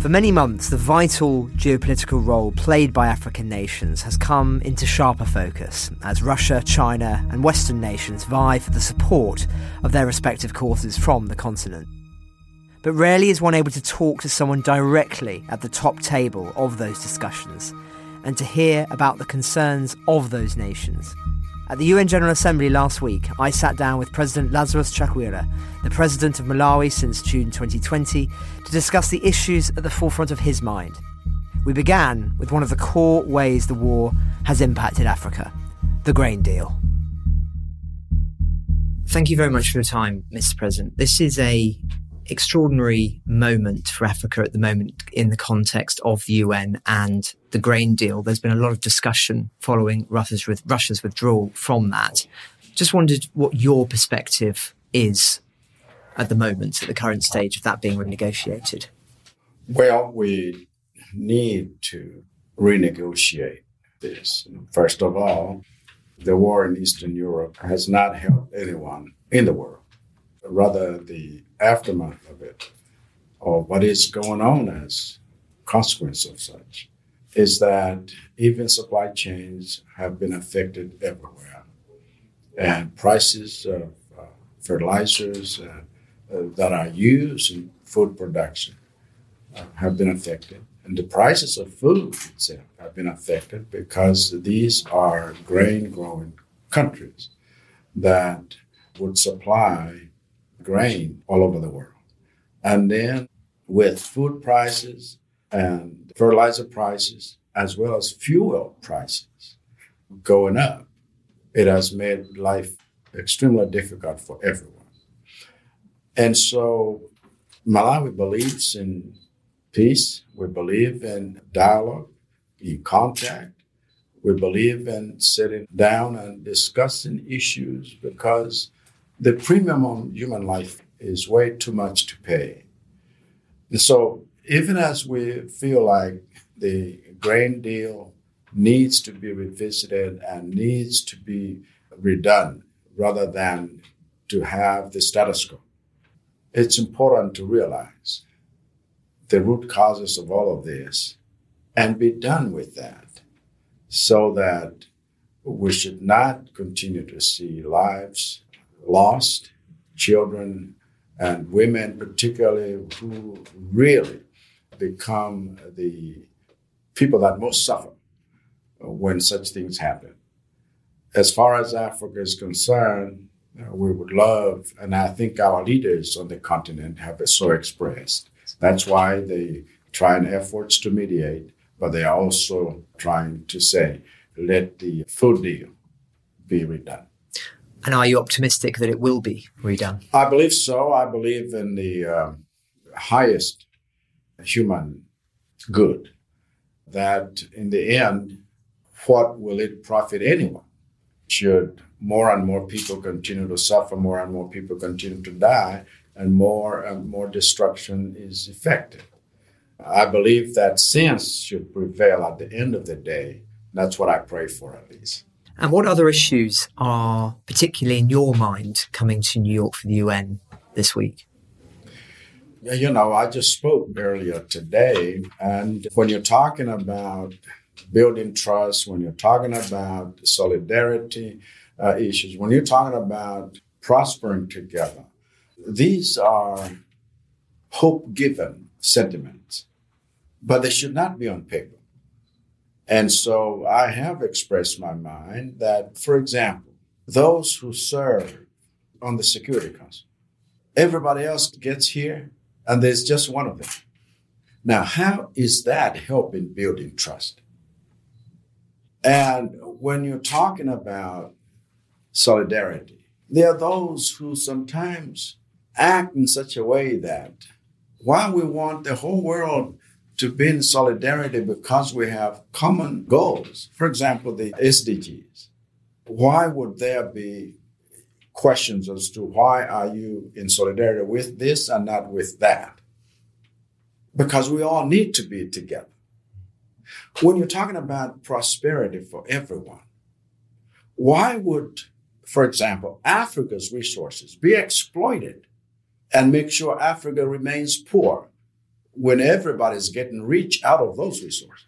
For many months, the vital geopolitical role played by African nations has come into sharper focus as Russia, China, and Western nations vie for the support of their respective causes from the continent. But rarely is one able to talk to someone directly at the top table of those discussions and to hear about the concerns of those nations. At the UN General Assembly last week, I sat down with President Lazarus Chakwera, the president of Malawi since June 2020, to discuss the issues at the forefront of his mind. We began with one of the core ways the war has impacted Africa the grain deal. Thank you very much for your time, Mr. President. This is a extraordinary moment for Africa at the moment in the context of the UN and the grain deal. There's been a lot of discussion following Russia's, Russia's withdrawal from that. Just wondered what your perspective is at the moment, at the current stage of that being renegotiated. Well, we need to renegotiate this. First of all, the war in Eastern Europe has not helped anyone in the world. Rather, the aftermath of it, or what is going on as consequence of such, is that even supply chains have been affected everywhere. And prices of uh, fertilizers uh, uh, that are used in food production uh, have been affected. And the prices of food itself have been affected because these are grain growing countries that would supply grain all over the world. And then with food prices and fertilizer prices, as well as fuel prices going up, it has made life extremely difficult for everyone. And so Malawi believes in peace. We believe in dialogue, in contact. We believe in sitting down and discussing issues because the premium on human life is way too much to pay. And so, even as we feel like the grain deal needs to be revisited and needs to be redone rather than to have the status quo, it's important to realize the root causes of all of this and be done with that so that we should not continue to see lives lost, children and women, particularly, who really become the people that most suffer when such things happen. As far as Africa is concerned, uh, we would love, and I think our leaders on the continent have so expressed, that's why they try in efforts to mediate, but they are also trying to say, let the food deal be redone. And are you optimistic that it will be redone? I believe so. I believe in the uh, highest human good. That in the end, what will it profit anyone? Should more and more people continue to suffer, more and more people continue to die, and more and more destruction is effected. I believe that sense should prevail at the end of the day. That's what I pray for, at least. And what other issues are particularly in your mind coming to New York for the UN this week? You know, I just spoke earlier today, and when you're talking about building trust, when you're talking about solidarity uh, issues, when you're talking about prospering together, these are hope given sentiments, but they should not be on paper. And so I have expressed my mind that, for example, those who serve on the Security Council, everybody else gets here and there's just one of them. Now, how is that helping building trust? And when you're talking about solidarity, there are those who sometimes act in such a way that while we want the whole world to be in solidarity because we have common goals, for example, the SDGs, why would there be questions as to why are you in solidarity with this and not with that? Because we all need to be together. When you're talking about prosperity for everyone, why would, for example, Africa's resources be exploited and make sure Africa remains poor when everybody's getting rich out of those resources.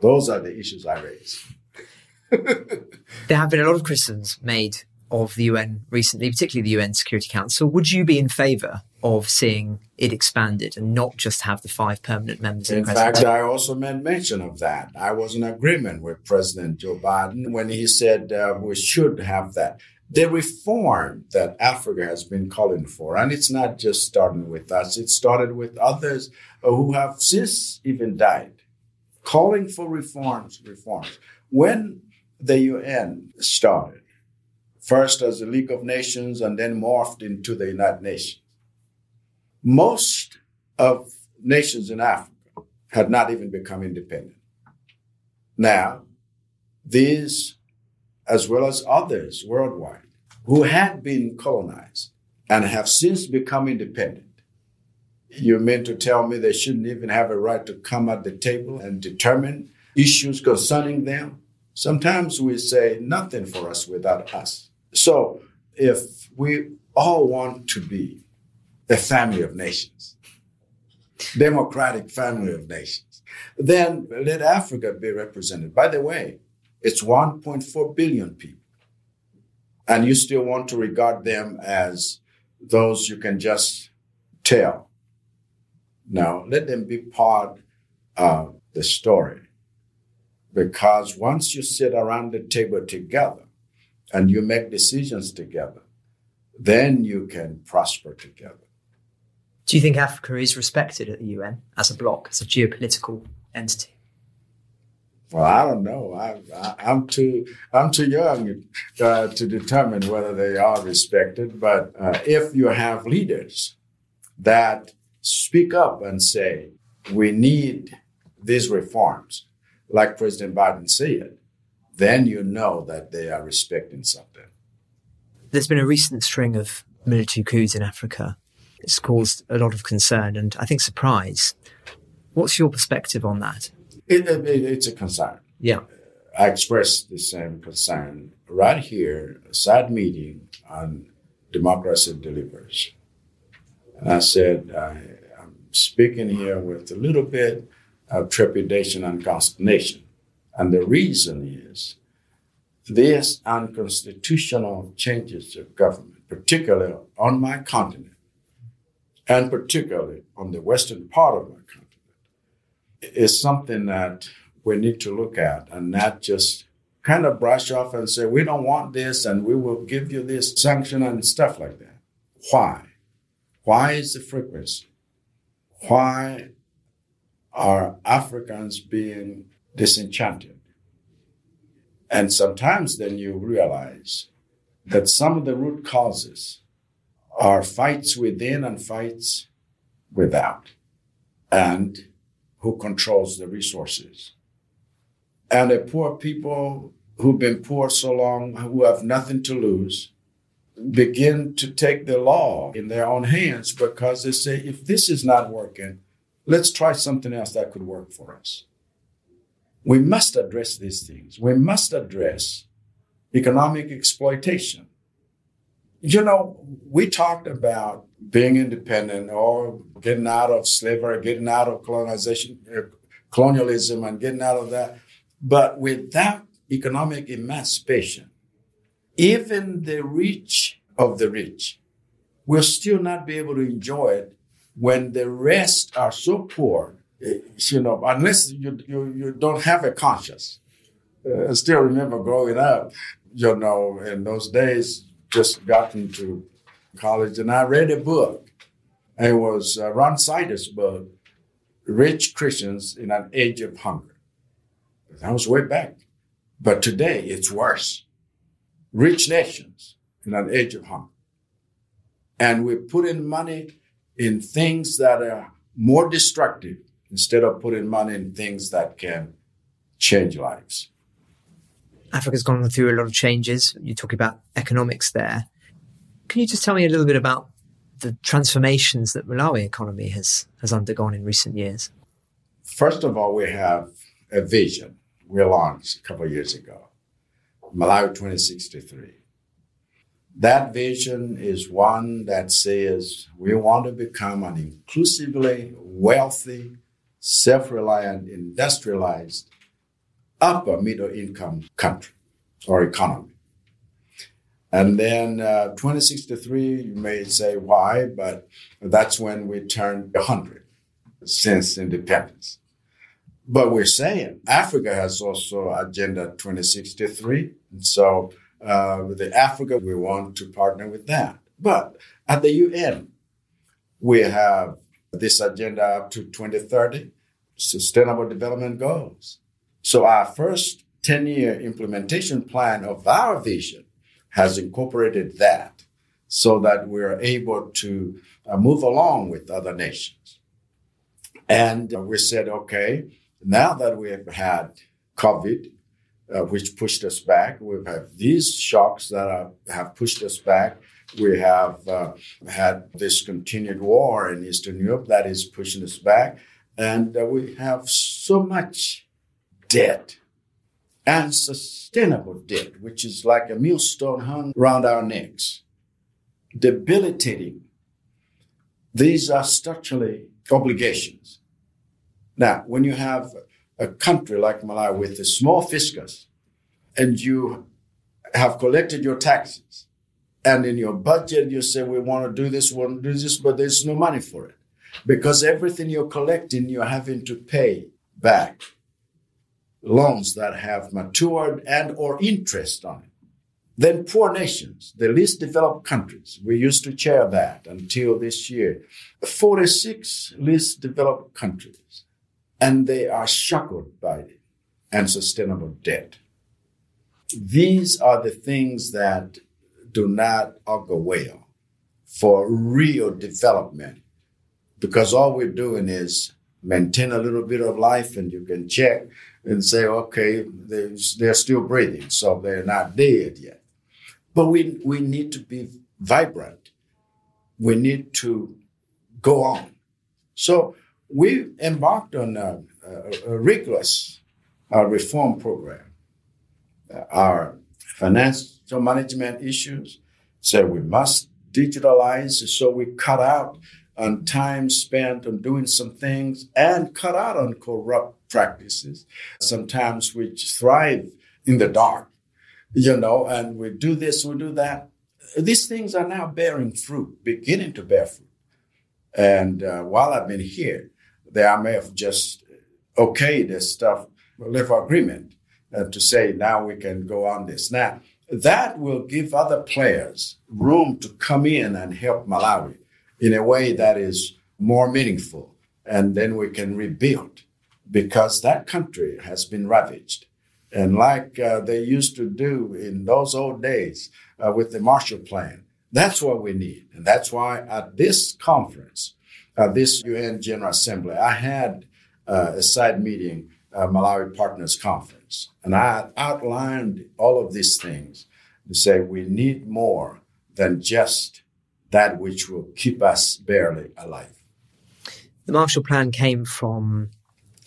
Those are the issues I raise. [LAUGHS] there have been a lot of criticisms made of the UN recently, particularly the UN Security Council. Would you be in favour of seeing it expanded and not just have the five permanent members? In fact, I also made mention of that. I was in agreement with President Joe Biden when he said uh, we should have that the reform that Africa has been calling for, and it's not just starting with us, it started with others who have since even died, calling for reforms, reforms. When the UN started, first as the League of Nations and then morphed into the United Nations, most of nations in Africa had not even become independent. Now, these, as well as others worldwide, who had been colonized and have since become independent, you mean to tell me they shouldn't even have a right to come at the table and determine issues concerning them? Sometimes we say nothing for us without us. So if we all want to be a family of nations, democratic family of nations, then let Africa be represented. By the way, it's 1.4 billion people. And you still want to regard them as those you can just tell. Now, let them be part of the story. Because once you sit around the table together and you make decisions together, then you can prosper together. Do you think Africa is respected at the UN as a bloc, as a geopolitical entity? Well, I don't know. I, am too I'm too young uh, to determine whether they are respected. But uh, if you have leaders that speak up and say we need these reforms, like President Biden said, then you know that they are respecting something. There's been a recent string of military coups in Africa. It's caused a lot of concern and I think surprise. What's your perspective on that? It, it, it's a concern. Yeah. I expressed the same concern right here, USAID meeting on democracy delivers. And I said, I, I'm speaking here with a little bit of trepidation and consternation. And the reason is these unconstitutional changes of government, particularly on my continent, and particularly on the western part of my continent, is something that we need to look at and not just kind of brush off and say, we don't want this and we will give you this sanction and stuff like that. Why? Why is the frequency? Why are Africans being disenchanted? And sometimes then you realize that some of the root causes are fights within and fights without. And who controls the resources. And the poor people who've been poor so long, who have nothing to lose, begin to take the law in their own hands because they say, if this is not working, let's try something else that could work for us. We must address these things. We must address economic exploitation. You know, we talked about being independent or getting out of slavery, getting out of colonization, uh, colonialism, and getting out of that. But without economic emancipation, even the rich of the rich will still not be able to enjoy it when the rest are so poor, eh, you know, unless you, you, you don't have a conscience. Uh, I still remember growing up, you know, in those days, just gotten to college and I read a book. It was uh, Ron Sider's book, Rich Christians in an Age of Hunger. That was way back. But today it's worse. Rich nations in an age of hunger. And we're putting money in things that are more destructive instead of putting money in things that can change lives. Africa's gone through a lot of changes. You talk about economics there. Can you just tell me a little bit about the transformations that Malawi economy has has undergone in recent years? First of all, we have a vision we launched a couple of years ago, Malawi 2063. That vision is one that says we want to become an inclusively wealthy, self-reliant, industrialized, upper middle income country or economy. And then uh, 2063, you may say why, but that's when we turned 100 since independence. But we're saying Africa has also Agenda 2063. And so uh, with the Africa, we want to partner with that. But at the UN, we have this agenda up to 2030, Sustainable Development Goals. So our first 10 year implementation plan of our vision has incorporated that so that we're able to uh, move along with other nations. And we said, okay, now that we have had COVID, uh, which pushed us back, we've these shocks that are, have pushed us back. We have uh, had this continued war in Eastern Europe that is pushing us back. And uh, we have so much debt and sustainable debt, which is like a millstone hung around our necks, debilitating. These are structurally obligations. Now, when you have a country like Malawi with a small fiscus and you have collected your taxes and in your budget you say we want to do this, we want to do this, but there's no money for it because everything you're collecting you're having to pay back loans that have matured and or interest on it. Then poor nations, the least developed countries, we used to chair that until this year. 46 least developed countries, and they are shackled by unsustainable debt. These are the things that do not augur well for real development because all we're doing is maintain a little bit of life and you can check and say, okay, they're, they're still breathing, so they're not dead yet. But we, we need to be vibrant. We need to go on. So we embarked on a, a, a rigorous uh, reform program. Uh, our financial management issues said we must digitalize, so we cut out on time spent on doing some things and cut out on corrupt practices, sometimes which thrive in the dark, you know, and we do this, we do that. These things are now bearing fruit, beginning to bear fruit. And uh, while I've been here, they I may have just okayed this stuff, live agreement uh, to say now we can go on this. Now, that will give other players room to come in and help Malawi in a way that is more meaningful. And then we can rebuild because that country has been ravaged. And like uh, they used to do in those old days uh, with the Marshall Plan, that's what we need. And that's why at this conference, uh, this UN General Assembly, I had uh, a side meeting, uh, Malawi Partners Conference, and I outlined all of these things to say we need more than just that which will keep us barely alive. The Marshall Plan came from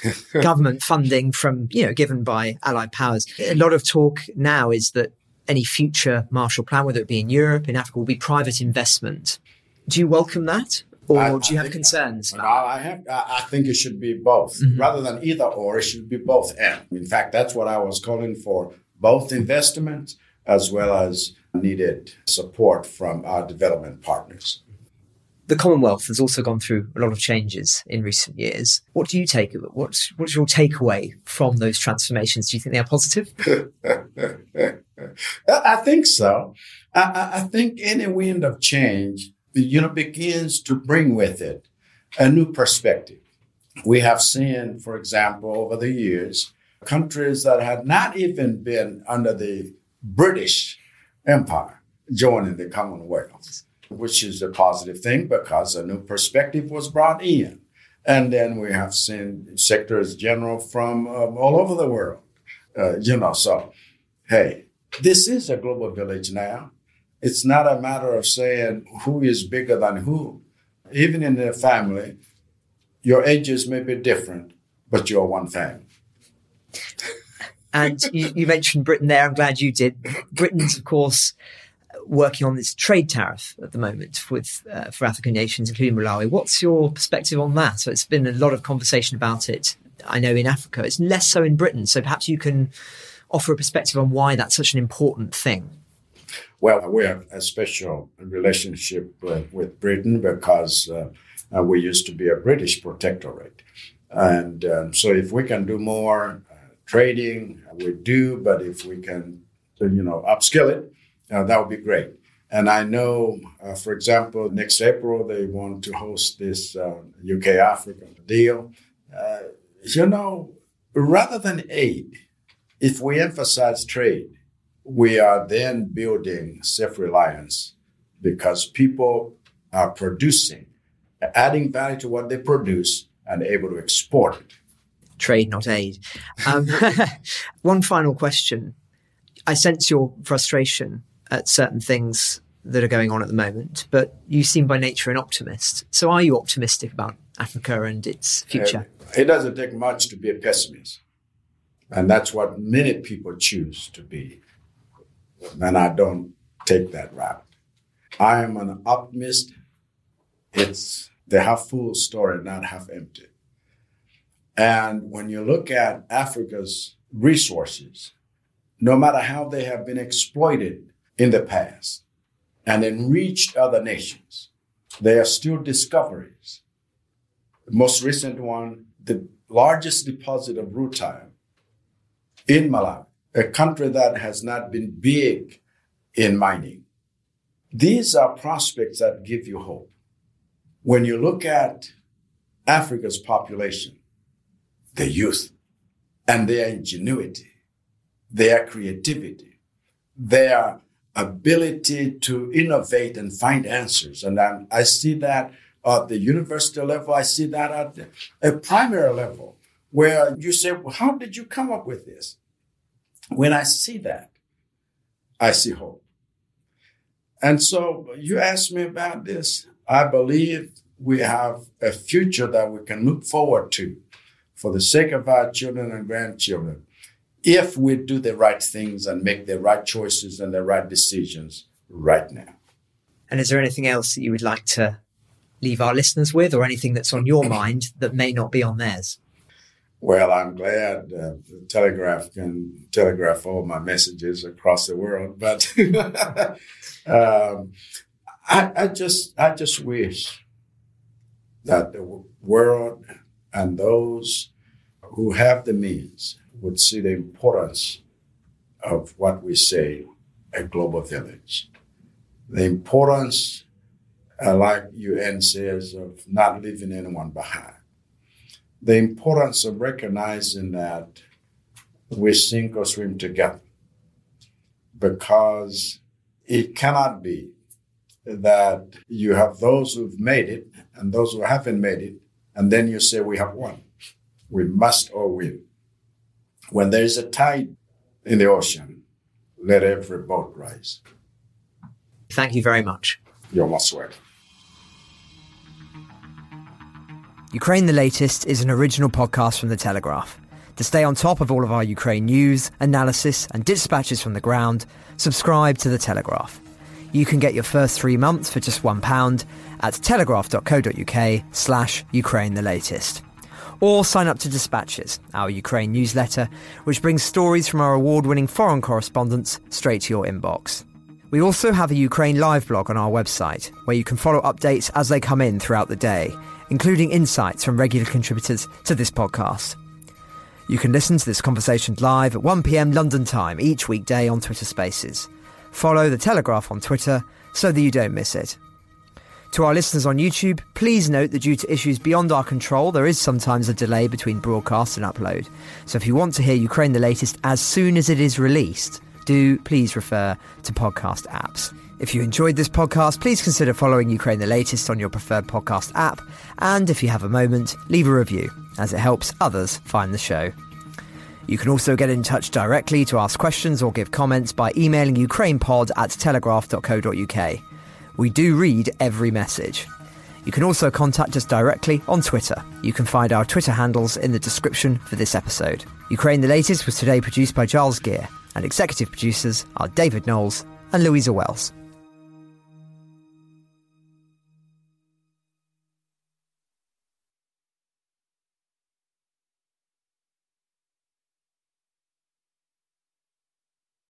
[LAUGHS] government funding from, you know, given by allied powers. A lot of talk now is that any future Marshall Plan, whether it be in Europe, in Africa, will be private investment. Do you welcome that? Or I, do you I have concerns? I, have, I think it should be both. Mm-hmm. Rather than either or, it should be both and. In fact, that's what I was calling for both investment as well as needed support from our development partners. The Commonwealth has also gone through a lot of changes in recent years. What do you take? What's, what's your takeaway from those transformations? Do you think they are positive? [LAUGHS] I think so. I, I think any wind of change, you know, begins to bring with it a new perspective. We have seen, for example, over the years, countries that had not even been under the British Empire joining the Commonwealth, which is a positive thing because a new perspective was brought in. And then we have seen sectors general from um, all over the world, uh, you know. So, hey, this is a global village now. It's not a matter of saying who is bigger than who. Even in the family, your ages may be different, but you're one family. And you, you, mentioned Britain there. I'm glad you did. Britain's, of course, working on this trade tariff at the moment with uh, for African nations, including Malawi. What's your perspective on that? So it's been a lot of conversation about it. I know in Africa, it's less so in Britain. So perhaps you can offer a perspective on why that's such an important thing. Well, we have a special relationship uh, with Britain because uh, uh, we used to be a British protectorate. And um, so if we can do more trading, we do, but if we can, you know, upskill it, uh, that would be great. And I know, uh, for example, next April they want to host this uh, UK Africa deal. Uh, you know, rather than aid, if we emphasize trade, we are then building self reliance because people are producing, adding value to what they produce, and able to export it. Trade, not aid. Um, [LAUGHS] one final question. I sense your frustration at certain things that are going on at the moment, but you seem by nature an optimist. So are you optimistic about Africa and its future? Uh, it doesn't take much to be a pessimist. And that's what many people choose to be. And I don't take that route. I am an optimist. It's the half full story, not half empty. And when you look at Africa's resources, no matter how they have been exploited in the past and enriched other nations, There are still discoveries. The most recent one, the largest deposit of rutile in Malawi, a country that has not been big in mining. These are prospects that give you hope. When you look at Africa's population, the youth and their ingenuity, their creativity, their ability to innovate and find answers. And I'm, i see that at the university level, I see that at a primary level, where you say, well, How did you come up with this? When I see that, I see hope. And so you asked me about this. I believe we have a future that we can look forward to for the sake of our children and grandchildren if we do the right things and make the right choices and the right decisions right now. And is there anything else that you would like to leave our listeners with or anything that's on your mind that may not be on theirs? Well, I'm glad uh, the Telegraph can telegraph all my messages across the world, but [LAUGHS] um, I, I, just I just wish that the world and those who have the means would see the importance of what we say a global village. The importance, uh, like UN says, of not leaving anyone behind. The importance of recognizing that we sink or swim together. Because it cannot be that you have those who've made it and those who haven't made it, and then you say we have won. We must all win. When there is a tide in the ocean, let every boat rise. Thank you very much. You're most welcome. Ukraine the Latest is an original podcast from The Telegraph. To stay on top of all of our Ukraine news, analysis, and dispatches from the ground, subscribe to The Telegraph. You can get your first three months for just £1 at telegraph.co.uk slash Ukraine the Latest. Or sign up to Dispatches, our Ukraine newsletter, which brings stories from our award winning foreign correspondents straight to your inbox. We also have a Ukraine live blog on our website, where you can follow updates as they come in throughout the day, including insights from regular contributors to this podcast. You can listen to this conversation live at 1pm London time each weekday on Twitter Spaces. Follow The Telegraph on Twitter so that you don't miss it. To our listeners on YouTube, please note that due to issues beyond our control, there is sometimes a delay between broadcast and upload. So if you want to hear Ukraine the latest as soon as it is released, do please refer to podcast apps. If you enjoyed this podcast, please consider following Ukraine the latest on your preferred podcast app. And if you have a moment, leave a review, as it helps others find the show. You can also get in touch directly to ask questions or give comments by emailing ukrainepod at telegraph.co.uk. We do read every message. You can also contact us directly on Twitter. You can find our Twitter handles in the description for this episode. Ukraine the Latest was today produced by Giles Gear, and executive producers are David Knowles and Louisa Wells.